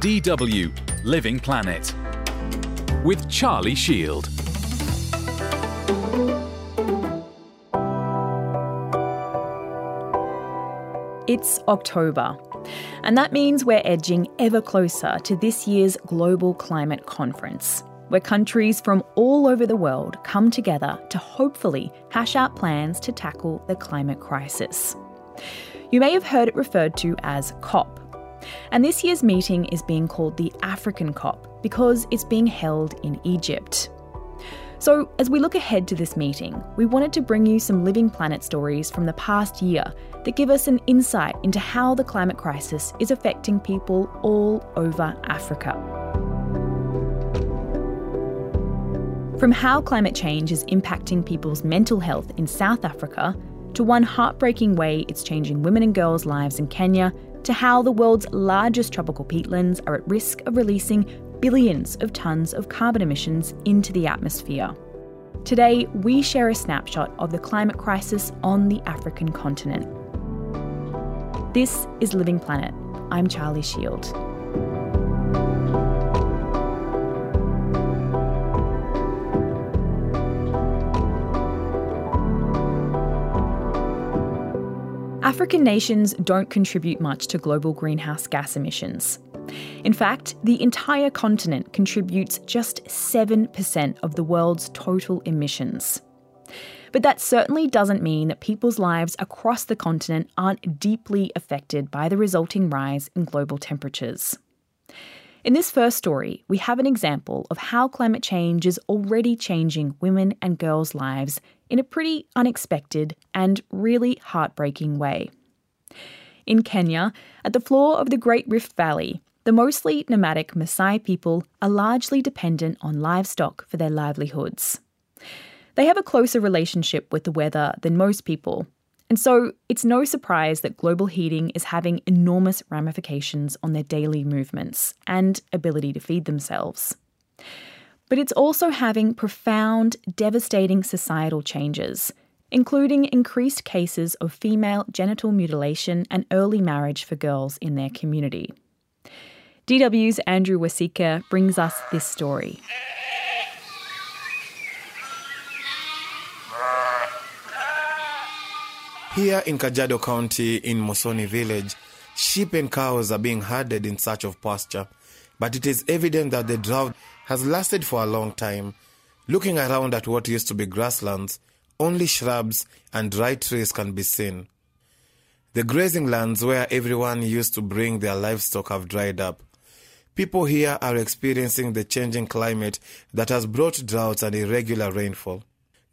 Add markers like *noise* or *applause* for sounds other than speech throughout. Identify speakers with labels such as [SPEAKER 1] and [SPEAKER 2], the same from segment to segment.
[SPEAKER 1] DW Living Planet with Charlie Shield.
[SPEAKER 2] It's October, and that means we're edging ever closer to this year's Global Climate Conference, where countries from all over the world come together to hopefully hash out plans to tackle the climate crisis. You may have heard it referred to as COP. And this year's meeting is being called the African COP because it's being held in Egypt. So, as we look ahead to this meeting, we wanted to bring you some Living Planet stories from the past year that give us an insight into how the climate crisis is affecting people all over Africa. From how climate change is impacting people's mental health in South Africa, to one heartbreaking way it's changing women and girls' lives in Kenya, to how the world's largest tropical peatlands are at risk of releasing billions of tonnes of carbon emissions into the atmosphere. Today, we share a snapshot of the climate crisis on the African continent. This is Living Planet. I'm Charlie Shield. African nations don't contribute much to global greenhouse gas emissions. In fact, the entire continent contributes just 7% of the world's total emissions. But that certainly doesn't mean that people's lives across the continent aren't deeply affected by the resulting rise in global temperatures. In this first story, we have an example of how climate change is already changing women and girls' lives in a pretty unexpected and really heartbreaking way. In Kenya, at the floor of the Great Rift Valley, the mostly nomadic Maasai people are largely dependent on livestock for their livelihoods. They have a closer relationship with the weather than most people, and so it's no surprise that global heating is having enormous ramifications on their daily movements and ability to feed themselves. But it's also having profound, devastating societal changes, including increased cases of female genital mutilation and early marriage for girls in their community. DW's Andrew Wasike brings us this story.
[SPEAKER 3] Here in Kajiado County, in Mosoni village, sheep and cows are being herded in search of pasture. But it is evident that the drought has lasted for a long time. Looking around at what used to be grasslands, only shrubs and dry trees can be seen. The grazing lands where everyone used to bring their livestock have dried up. People here are experiencing the changing climate that has brought droughts and irregular rainfall.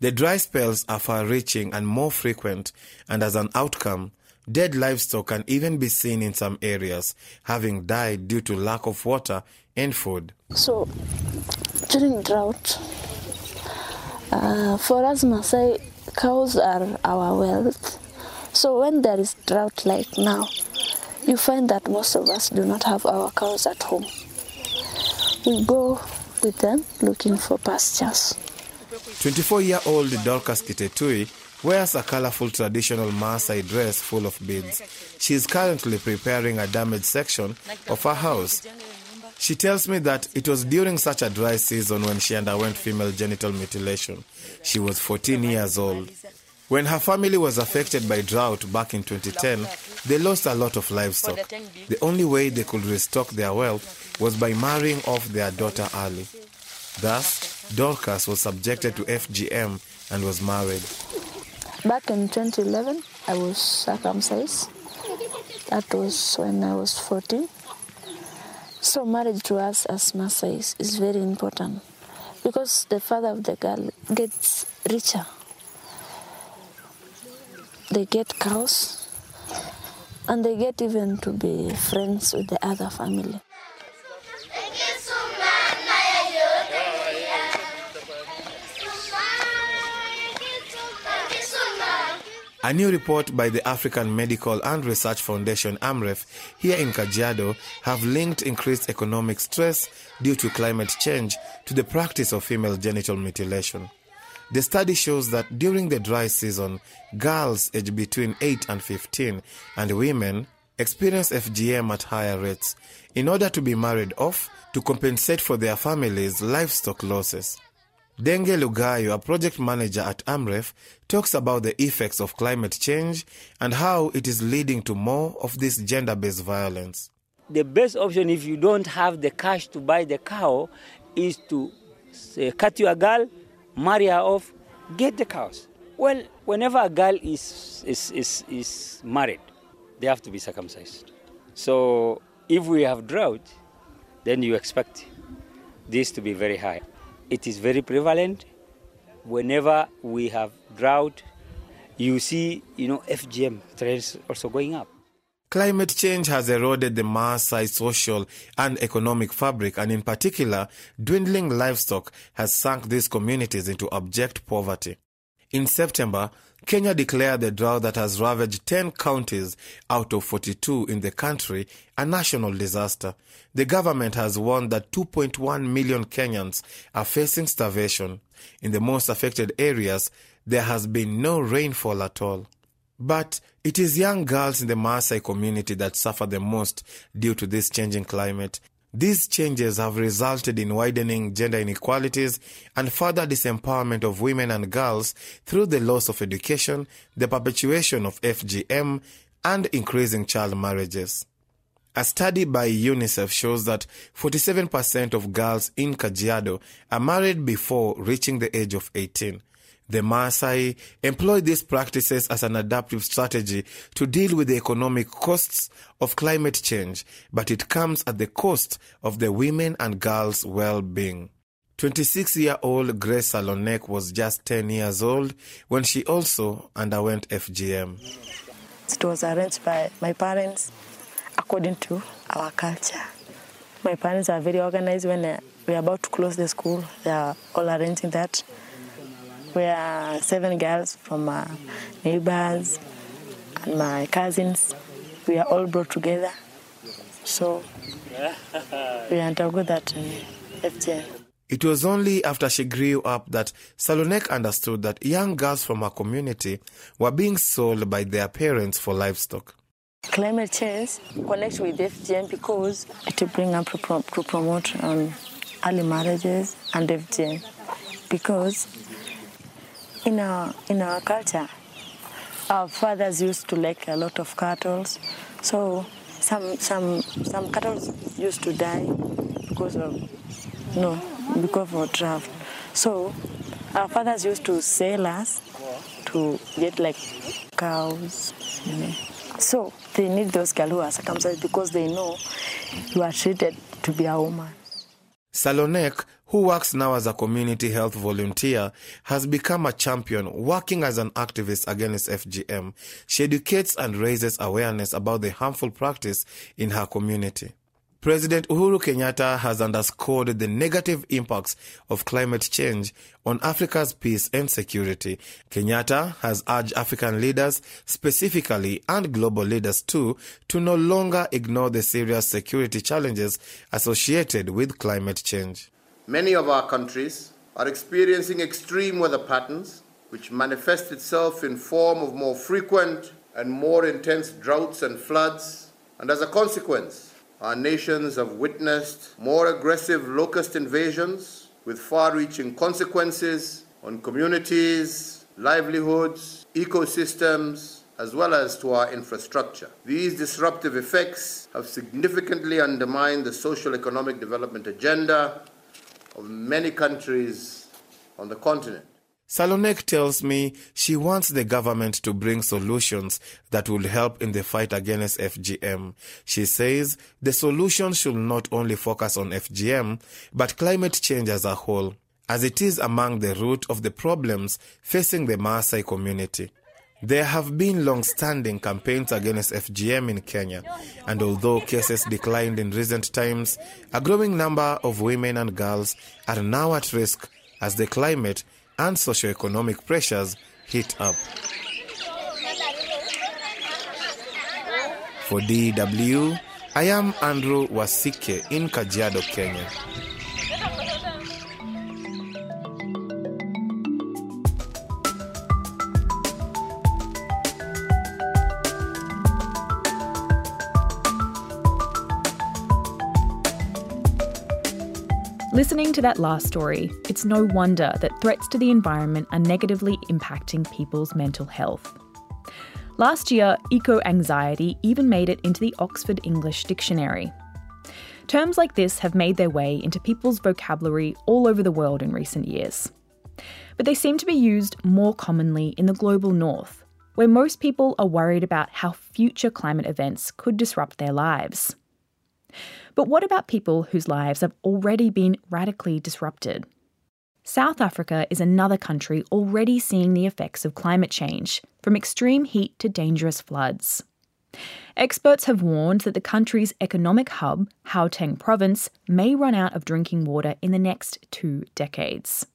[SPEAKER 3] The dry spells are far reaching and more frequent, and as an outcome, dead livestock can even be seen in some areas, having died due to lack of water and food.
[SPEAKER 4] So, during drought, uh, for us Maasai, cows are our wealth. So, when there is drought like now, you find that most of us do not have our cows at home. We go with them looking for pastures.
[SPEAKER 3] 24 year old Dorcas Kitetui wears a colorful traditional Maasai dress full of beads. She is currently preparing a damaged section of her house. She tells me that it was during such a dry season when she underwent female genital mutilation. She was 14 years old. When her family was affected by drought back in 2010, they lost a lot of livestock. The only way they could restock their wealth was by marrying off their daughter early. Thus, Dorcas was subjected to FGM and was married.
[SPEAKER 4] Back in 2011, I was circumcised. That was when I was 14. So, marriage to us as Maasai is very important because the father of the girl gets richer they get cows and they get even to be friends with the other family.
[SPEAKER 3] A new report by the African Medical and Research Foundation AMREF here in Kajiado have linked increased economic stress due to climate change to the practice of female genital mutilation. The study shows that during the dry season, girls aged between 8 and 15 and women experience FGM at higher rates in order to be married off to compensate for their families' livestock losses. Denge Lugayo, a project manager at AMREF, talks about the effects of climate change and how it is leading to more of this gender based violence.
[SPEAKER 5] The best option, if you don't have the cash to buy the cow, is to say, cut your girl, marry her off, get the cows. Well, whenever a girl is, is, is, is married, they have to be circumcised. So if we have drought, then you expect this to be very high. It is very prevalent. Whenever we have drought, you see, you know, FGM trends also going up.
[SPEAKER 3] Climate change has eroded the Maasai social and economic fabric, and in particular, dwindling livestock has sunk these communities into abject poverty. In September, Kenya declared the drought that has ravaged 10 counties out of 42 in the country a national disaster. The government has warned that 2.1 million Kenyans are facing starvation. In the most affected areas, there has been no rainfall at all. But it is young girls in the Maasai community that suffer the most due to this changing climate. These changes have resulted in widening gender inequalities and further disempowerment of women and girls through the loss of education, the perpetuation of FGM, and increasing child marriages. A study by UNICEF shows that 47% of girls in Kajiado are married before reaching the age of 18. The Maasai employ these practices as an adaptive strategy to deal with the economic costs of climate change, but it comes at the cost of the women and girls' well being. 26 year old Grace Salonek was just 10 years old when she also underwent FGM.
[SPEAKER 6] It was arranged by my parents according to our culture. My parents are very organized when uh, we are about to close the school, they are all arranging that. We are seven girls from my neighbors and my cousins. We are all brought together. So *laughs* we undergo that FGM.
[SPEAKER 3] It was only after she grew up that Salonek understood that young girls from her community were being sold by their parents for livestock.
[SPEAKER 6] Climate change connects with FGM because it will bring up to, to promote um, early marriages and FGM. Because in our in our culture, our fathers used to like a lot of cattle, so some some some cattle used to die because of no because of drought. So our fathers used to sell us to get like cows. You know. So they need those girls who are circumcised because they know you are treated to be a woman.
[SPEAKER 3] Salonek, who works now as a community health volunteer, has become a champion working as an activist against FGM. She educates and raises awareness about the harmful practice in her community. President Uhuru Kenyatta has underscored the negative impacts of climate change on Africa's peace and security. Kenyatta has urged African leaders, specifically and global leaders too, to no longer ignore the serious security challenges associated with climate change.
[SPEAKER 7] Many of our countries are experiencing extreme weather patterns which manifest itself in form of more frequent and more intense droughts and floods and as a consequence our nations have witnessed more aggressive locust invasions with far reaching consequences on communities, livelihoods, ecosystems, as well as to our infrastructure. These disruptive effects have significantly undermined the social economic development agenda of many countries on the continent.
[SPEAKER 3] Salonek tells me she wants the government to bring solutions that will help in the fight against FGM. She says the solution should not only focus on FGM, but climate change as a whole, as it is among the root of the problems facing the Maasai community. There have been long standing campaigns against FGM in Kenya, and although cases declined in recent times, a growing number of women and girls are now at risk as the climate and socio-economic pressures heat up. For DW, I am Andrew Wasike in Kajiado, Kenya.
[SPEAKER 2] Listening to that last story, it's no wonder that threats to the environment are negatively impacting people's mental health. Last year, eco anxiety even made it into the Oxford English Dictionary. Terms like this have made their way into people's vocabulary all over the world in recent years. But they seem to be used more commonly in the global north, where most people are worried about how future climate events could disrupt their lives. But what about people whose lives have already been radically disrupted? South Africa is another country already seeing the effects of climate change, from extreme heat to dangerous floods. Experts have warned that the country's economic hub, Gauteng province, may run out of drinking water in the next two decades.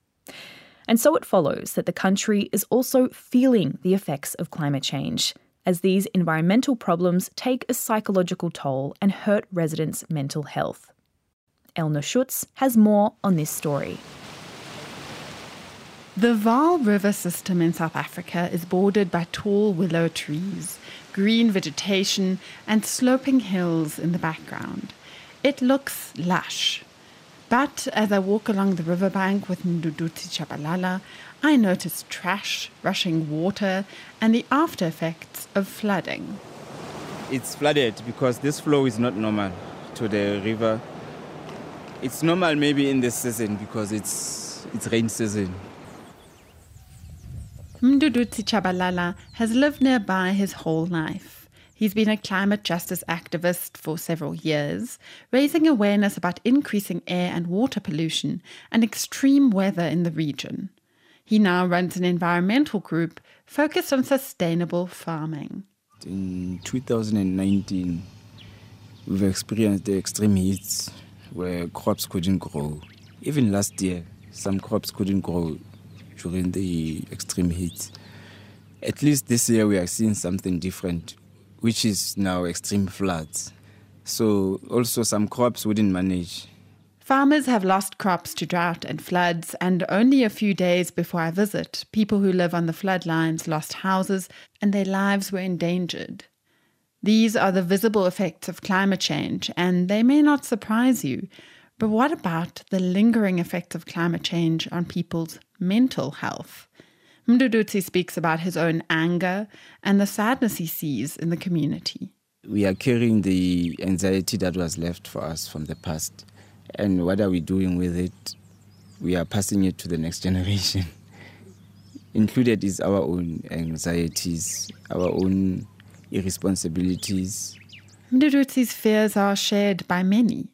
[SPEAKER 2] And so it follows that the country is also feeling the effects of climate change, as these environmental problems take a psychological toll and hurt residents' mental health. Elna Schutz has more on this story.
[SPEAKER 8] The Vaal River system in South Africa is bordered by tall willow trees, green vegetation, and sloping hills in the background. It looks lush. But as I walk along the riverbank with Mduduzi Chabalala, I notice trash, rushing water, and the after effects of flooding.
[SPEAKER 9] It's flooded because this flow is not normal to the river. It's normal maybe in this season because it's it's rain season.
[SPEAKER 8] Mduduzi Chabalala has lived nearby his whole life. He's been a climate justice activist for several years, raising awareness about increasing air and water pollution and extreme weather in the region. He now runs an environmental group focused on sustainable farming.
[SPEAKER 9] In 2019, we've experienced the extreme heat where crops couldn't grow. Even last year, some crops couldn't grow during the extreme heat. At least this year, we are seeing something different, which is now extreme floods. So, also, some crops wouldn't manage
[SPEAKER 8] Farmers have lost crops to drought and floods, and only a few days before I visit, people who live on the floodlines lost houses and their lives were endangered. These are the visible effects of climate change, and they may not surprise you. But what about the lingering effects of climate change on people's mental health? Mduduzi speaks about his own anger and the sadness he sees in the community.
[SPEAKER 9] We are carrying the anxiety that was left for us from the past and what are we doing with it? We are passing it to the next *laughs* generation. Included is our own anxieties, our own irresponsibilities.
[SPEAKER 8] Mduduzi's fears are shared by many.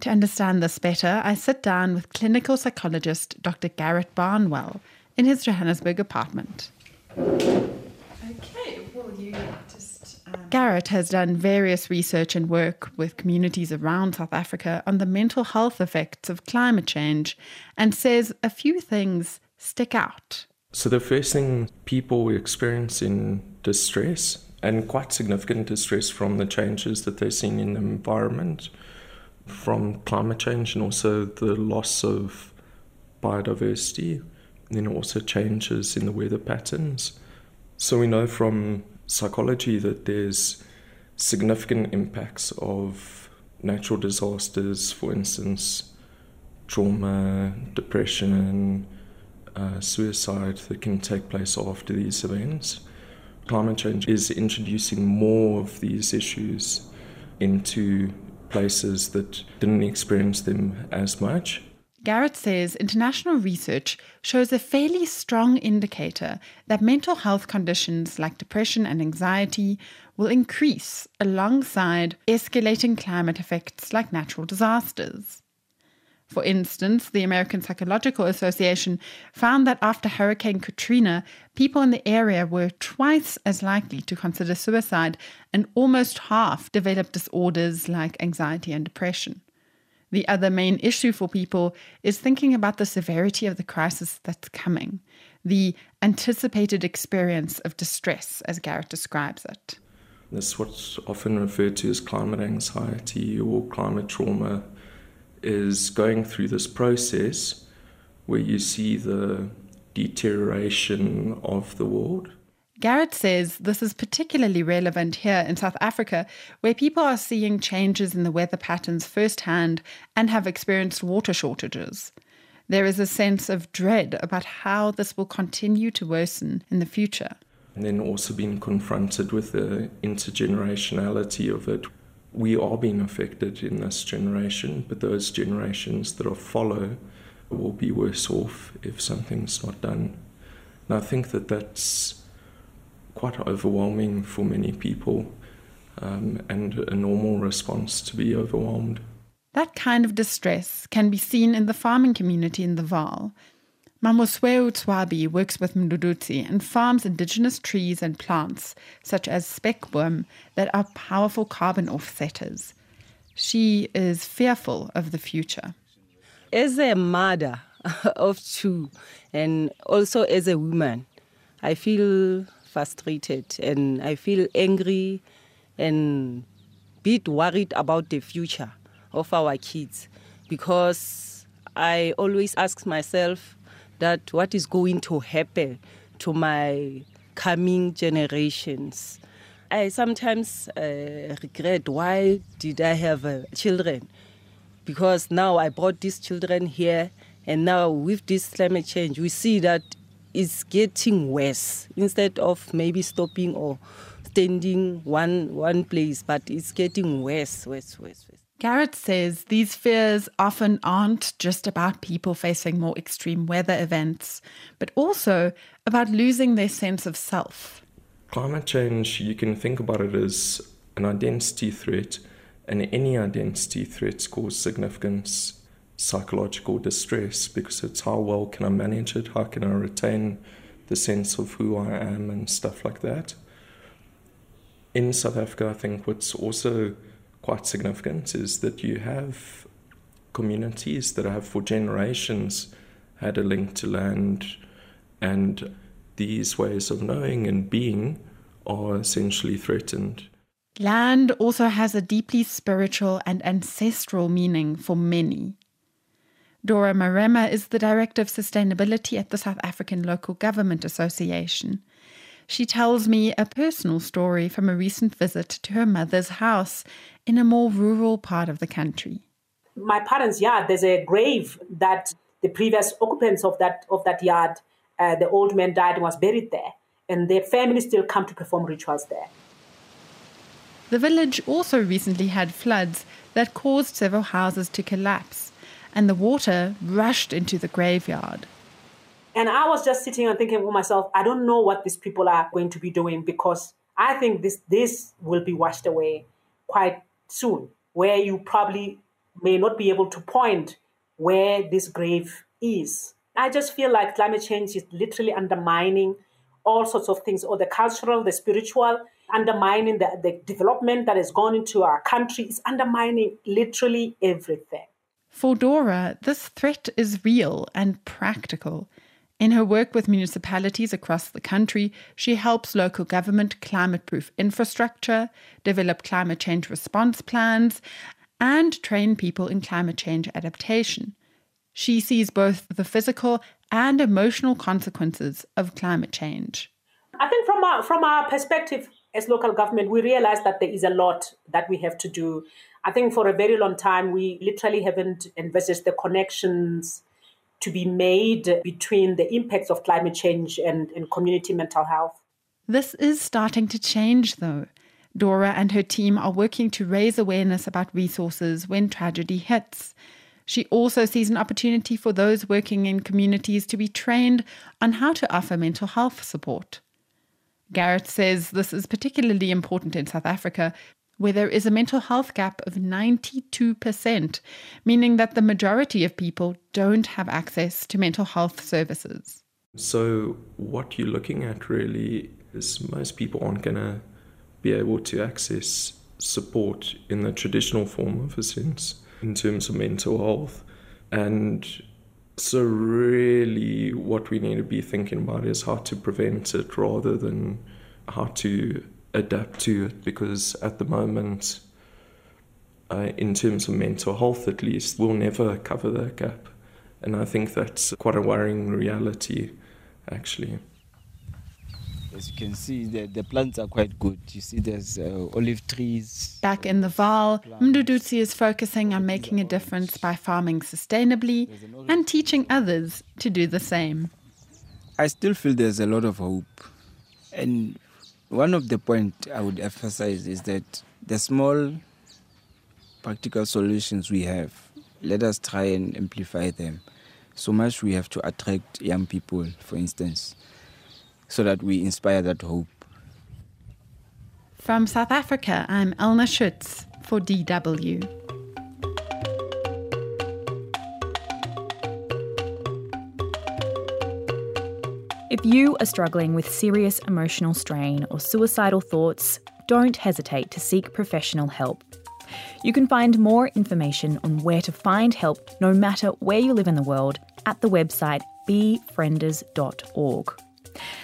[SPEAKER 8] To understand this better, I sit down with clinical psychologist Dr. Garrett Barnwell in his Johannesburg apartment. Okay, well, you um, Garrett has done various research and work with communities around South Africa on the mental health effects of climate change and says a few things stick out.
[SPEAKER 10] So, the first thing people experience in distress and quite significant distress from the changes that they're seeing in the environment from climate change and also the loss of biodiversity, and then also changes in the weather patterns. So, we know from psychology that there's significant impacts of natural disasters, for instance, trauma, depression, uh, suicide that can take place after these events. Climate change is introducing more of these issues into places that didn't experience them as much.
[SPEAKER 8] Garrett says international research shows a fairly strong indicator that mental health conditions like depression and anxiety will increase alongside escalating climate effects like natural disasters. For instance, the American Psychological Association found that after Hurricane Katrina, people in the area were twice as likely to consider suicide, and almost half developed disorders like anxiety and depression. The other main issue for people is thinking about the severity of the crisis that's coming, the anticipated experience of distress, as Garrett describes it.
[SPEAKER 10] This what's often referred to as climate anxiety or climate trauma, is going through this process where you see the deterioration of the world.
[SPEAKER 8] Garrett says this is particularly relevant here in South Africa, where people are seeing changes in the weather patterns firsthand and have experienced water shortages. There is a sense of dread about how this will continue to worsen in the future.
[SPEAKER 10] And then also being confronted with the intergenerationality of it. We are being affected in this generation, but those generations that follow will be worse off if something's not done. And I think that that's quite overwhelming for many people um, and a normal response to be overwhelmed.
[SPEAKER 8] That kind of distress can be seen in the farming community in the Vaal. Mamosweu Tswabi works with Mduduzi and farms indigenous trees and plants, such as spekboom, that are powerful carbon offsetters. She is fearful of the future.
[SPEAKER 11] As a mother *laughs* of two, and also as a woman, I feel frustrated and I feel angry and bit worried about the future of our kids because I always ask myself that what is going to happen to my coming generations. I sometimes uh, regret why did I have uh, children because now I brought these children here and now with this climate change we see that it's getting worse instead of maybe stopping or standing one one place but it's getting worse worse worse worse
[SPEAKER 8] Garrett says these fears often aren't just about people facing more extreme weather events, but also about losing their sense of self.
[SPEAKER 10] Climate change, you can think about it as an identity threat, and any identity threat cause significant psychological distress because it's how well can I manage it? How can I retain the sense of who I am and stuff like that? In South Africa, I think what's also quite significant is that you have communities that have for generations had a link to land and these ways of knowing and being are essentially threatened.
[SPEAKER 8] Land also has a deeply spiritual and ancestral meaning for many. Dora Marema is the Director of Sustainability at the South African Local Government Association. She tells me a personal story from a recent visit to her mother's house in a more rural part of the country.
[SPEAKER 12] My parents' yard, there's a grave that the previous occupants of that of that yard, uh, the old man died and was buried there, and their family still come to perform rituals there.
[SPEAKER 8] The village also recently had floods that caused several houses to collapse, and the water rushed into the graveyard.
[SPEAKER 12] And I was just sitting and thinking for myself, I don't know what these people are going to be doing because I think this this will be washed away quite soon, where you probably may not be able to point where this grave is. I just feel like climate change is literally undermining all sorts of things, or the cultural, the spiritual, undermining the, the development that has gone into our country, is undermining literally everything.
[SPEAKER 8] For Dora, this threat is real and practical. In her work with municipalities across the country, she helps local government climate proof infrastructure, develop climate change response plans, and train people in climate change adaptation. She sees both the physical and emotional consequences of climate change.
[SPEAKER 12] I think from our, from our perspective as local government, we realize that there is a lot that we have to do. I think for a very long time, we literally haven't envisaged the connections to be made between the impacts of climate change and, and community mental health.
[SPEAKER 8] This is starting to change, though. Dora and her team are working to raise awareness about resources when tragedy hits. She also sees an opportunity for those working in communities to be trained on how to offer mental health support. Garrett says this is particularly important in South Africa where there is a mental health gap of 92%, meaning that the majority of people don't have access to mental health services.
[SPEAKER 10] So, what you're looking at really is most people aren't going to be able to access support in the traditional form of a sense in terms of mental health. And so, really, what we need to be thinking about is how to prevent it rather than how to adapt to it because at the moment, uh, in terms of mental health at least, we'll never cover that gap. And I think that's quite a worrying reality, actually.
[SPEAKER 9] As you can see, the, the plants are quite good. You see, there's uh, olive trees.
[SPEAKER 8] Back in the Vaal, Mduduzi is focusing on making a difference by farming sustainably and teaching others to do the same.
[SPEAKER 9] I still feel there's a lot of hope. And one of the points I would emphasize is that the small practical solutions we have, let us try and amplify them. So much we have to attract young people, for instance, so that we inspire that hope.
[SPEAKER 8] From South Africa, I'm Elna Schutz for DW.
[SPEAKER 2] If you are struggling with serious emotional strain or suicidal thoughts, don't hesitate to seek professional help. You can find more information on where to find help, no matter where you live in the world, at the website befrienders.org.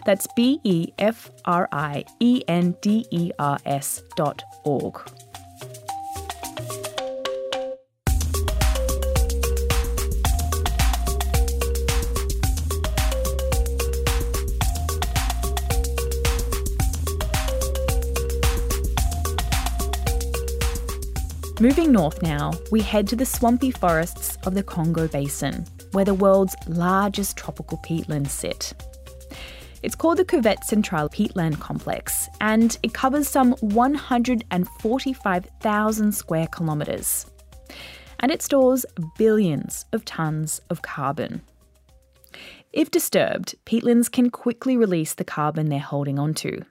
[SPEAKER 2] That's B E F R I E N D E R S dot org. Moving north now, we head to the swampy forests of the Congo Basin, where the world's largest tropical peatlands sit. It's called the Cuvette Centrale Peatland Complex, and it covers some 145,000 square kilometres. And it stores billions of tonnes of carbon. If disturbed, peatlands can quickly release the carbon they're holding onto.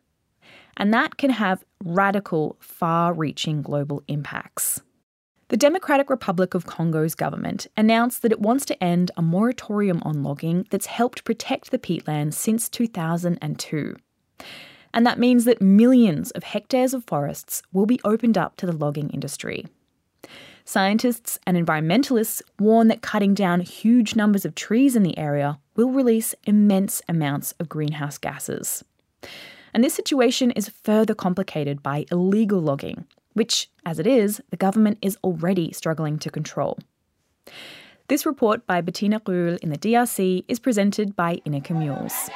[SPEAKER 2] And that can have radical, far reaching global impacts. The Democratic Republic of Congo's government announced that it wants to end a moratorium on logging that's helped protect the peatlands since 2002. And that means that millions of hectares of forests will be opened up to the logging industry. Scientists and environmentalists warn that cutting down huge numbers of trees in the area will release immense amounts of greenhouse gases. And this situation is further complicated by illegal logging, which, as it is, the government is already struggling to control. This report by Bettina Rühl in the DRC is presented by Ineke Mules.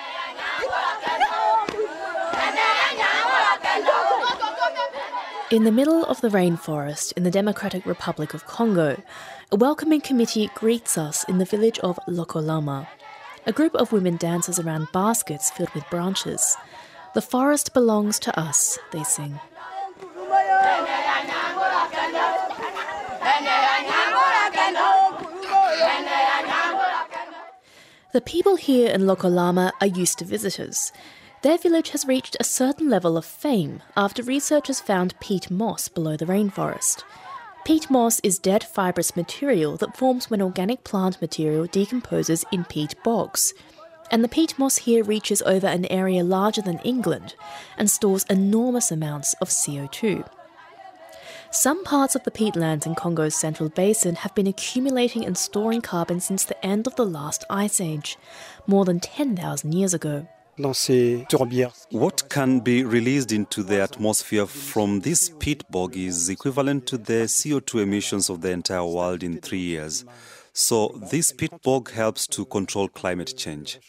[SPEAKER 13] In the middle of the rainforest in the Democratic Republic of Congo, a welcoming committee greets us in the village of Lokolama. A group of women dances around baskets filled with branches. The forest belongs to us, they sing. The people here in Lokolama are used to visitors. Their village has reached a certain level of fame after researchers found peat moss below the rainforest. Peat moss is dead fibrous material that forms when organic plant material decomposes in peat bogs. And the peat moss here reaches over an area larger than England and stores enormous amounts of CO2. Some parts of the peatlands in Congo's central basin have been accumulating and storing carbon since the end of the last ice age, more than 10,000 years ago.
[SPEAKER 14] What can be released into the atmosphere from this peat bog is equivalent to the CO2 emissions of the entire world in three years. So, this peat bog helps to control climate change.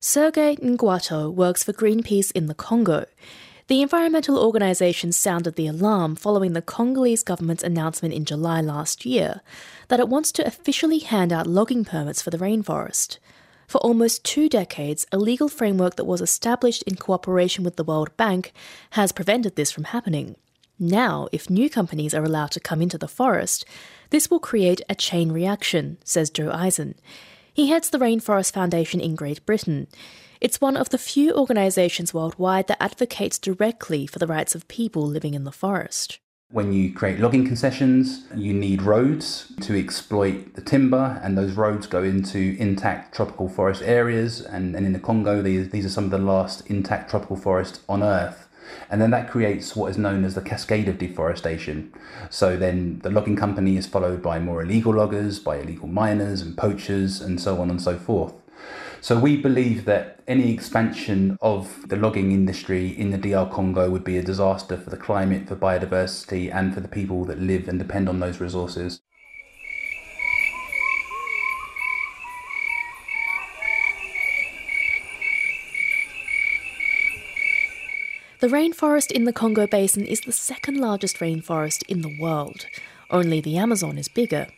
[SPEAKER 13] Sergei Ngwato works for Greenpeace in the Congo. The environmental organization sounded the alarm following the Congolese government's announcement in July last year that it wants to officially hand out logging permits for the rainforest. For almost two decades, a legal framework that was established in cooperation with the World Bank has prevented this from happening. Now, if new companies are allowed to come into the forest, this will create a chain reaction, says Joe Eisen. He heads the Rainforest Foundation in Great Britain. It's one of the few organisations worldwide that advocates directly for the rights of people living in the forest.
[SPEAKER 15] When you create logging concessions, you need roads to exploit the timber, and those roads go into intact tropical forest areas. And, and in the Congo, these, these are some of the last intact tropical forests on Earth. And then that creates what is known as the cascade of deforestation. So then the logging company is followed by more illegal loggers, by illegal miners and poachers, and so on and so forth. So we believe that any expansion of the logging industry in the DR Congo would be a disaster for the climate, for biodiversity, and for the people that live and depend on those resources.
[SPEAKER 13] The rainforest in the Congo Basin is the second largest rainforest in the world. Only the Amazon is bigger.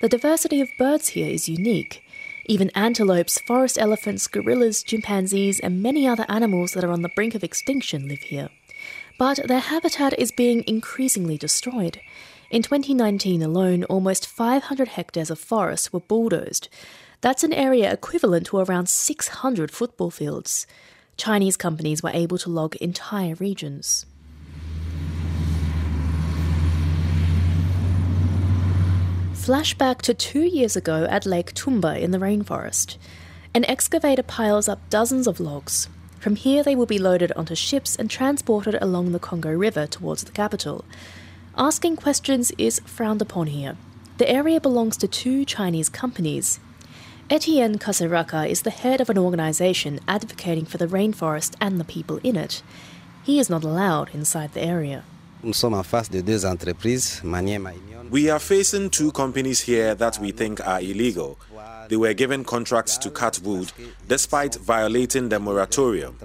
[SPEAKER 13] The diversity of birds here is unique. Even antelopes, forest elephants, gorillas, chimpanzees, and many other animals that are on the brink of extinction live here. But their habitat is being increasingly destroyed. In 2019 alone, almost 500 hectares of forest were bulldozed. That's an area equivalent to around 600 football fields. Chinese companies were able to log entire regions. Flashback to two years ago at Lake Tumba in the rainforest. An excavator piles up dozens of logs. From here, they will be loaded onto ships and transported along the Congo River towards the capital. Asking questions is frowned upon here. The area belongs to two Chinese companies, Etienne Kasaraka is the head of an organization advocating for the rainforest and the people in it. He is not allowed inside the area.
[SPEAKER 16] We are facing two companies here that we think are illegal. They were given contracts to cut wood despite violating the moratorium.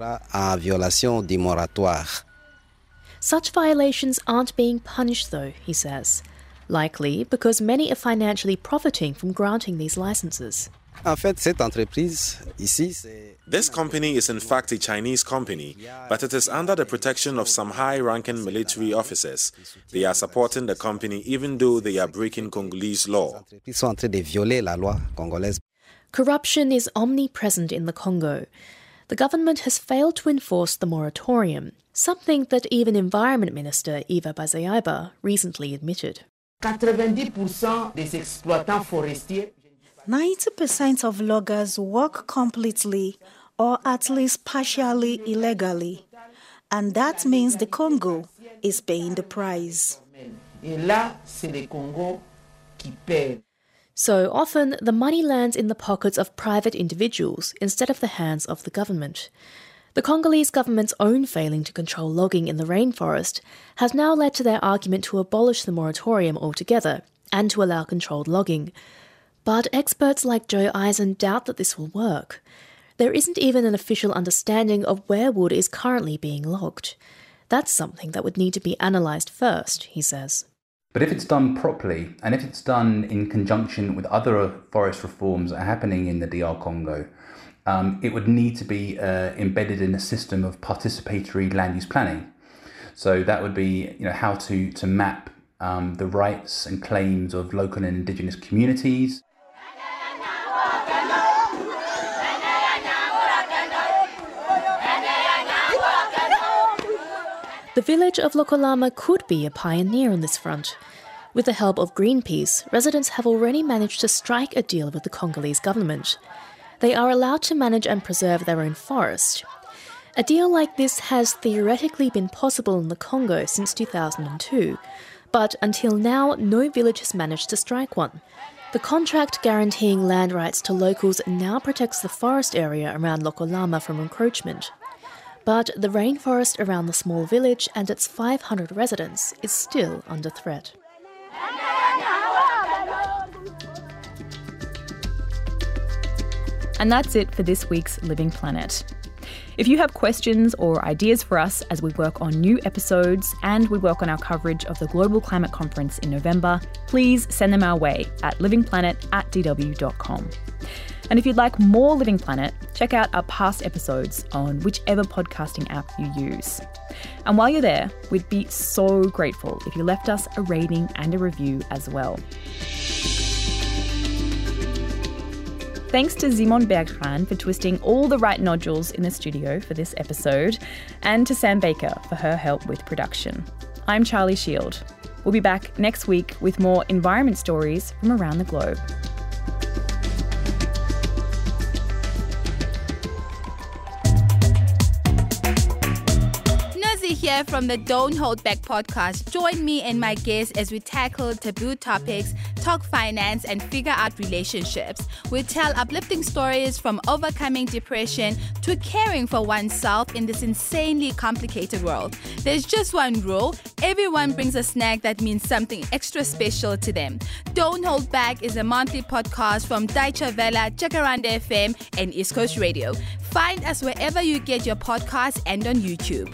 [SPEAKER 13] Such violations aren't being punished, though, he says. Likely because many are financially profiting from granting these licenses.
[SPEAKER 16] This company is in fact a Chinese company, but it is under the protection of some high ranking military officers. They are supporting the company even though they are breaking Congolese law.
[SPEAKER 13] Corruption is omnipresent in the Congo. The government has failed to enforce the moratorium, something that even Environment Minister Eva Bazaiba recently admitted.
[SPEAKER 17] 90% des exploitants forestiers 90% of loggers work completely or at least partially illegally. And that means the Congo is paying the price.
[SPEAKER 13] So often, the money lands in the pockets of private individuals instead of the hands of the government. The Congolese government's own failing to control logging in the rainforest has now led to their argument to abolish the moratorium altogether and to allow controlled logging. But experts like Joe Eisen doubt that this will work. There isn't even an official understanding of where wood is currently being logged. That's something that would need to be analysed first, he says.
[SPEAKER 15] But if it's done properly, and if it's done in conjunction with other forest reforms that are happening in the DR Congo, um, it would need to be uh, embedded in a system of participatory land use planning. So that would be, you know, how to to map um, the rights and claims of local and indigenous communities,
[SPEAKER 13] The village of Lokolama could be a pioneer on this front. With the help of Greenpeace, residents have already managed to strike a deal with the Congolese government. They are allowed to manage and preserve their own forest. A deal like this has theoretically been possible in the Congo since 2002, but until now, no village has managed to strike one. The contract guaranteeing land rights to locals now protects the forest area around Lokolama from encroachment. But the rainforest around the small village and its 500 residents is still under threat.
[SPEAKER 2] And that's it for this week's Living Planet. If you have questions or ideas for us as we work on new episodes and we work on our coverage of the Global Climate Conference in November, please send them our way at livingplanet at. And if you'd like more Living Planet, check out our past episodes on whichever podcasting app you use. And while you're there, we'd be so grateful if you left us a rating and a review as well. Thanks to Simon Bergran for twisting all the right nodules in the studio for this episode, and to Sam Baker for her help with production. I'm Charlie Shield. We'll be back next week with more environment stories from around the globe.
[SPEAKER 18] From the Don't Hold Back podcast. Join me and my guests as we tackle taboo topics, talk finance, and figure out relationships. We tell uplifting stories from overcoming depression to caring for oneself in this insanely complicated world. There's just one rule everyone brings a snack that means something extra special to them. Don't Hold Back is a monthly podcast from Deutsche Welle, Jacaranda FM, and East Coast Radio. Find us wherever you get your podcasts and on YouTube.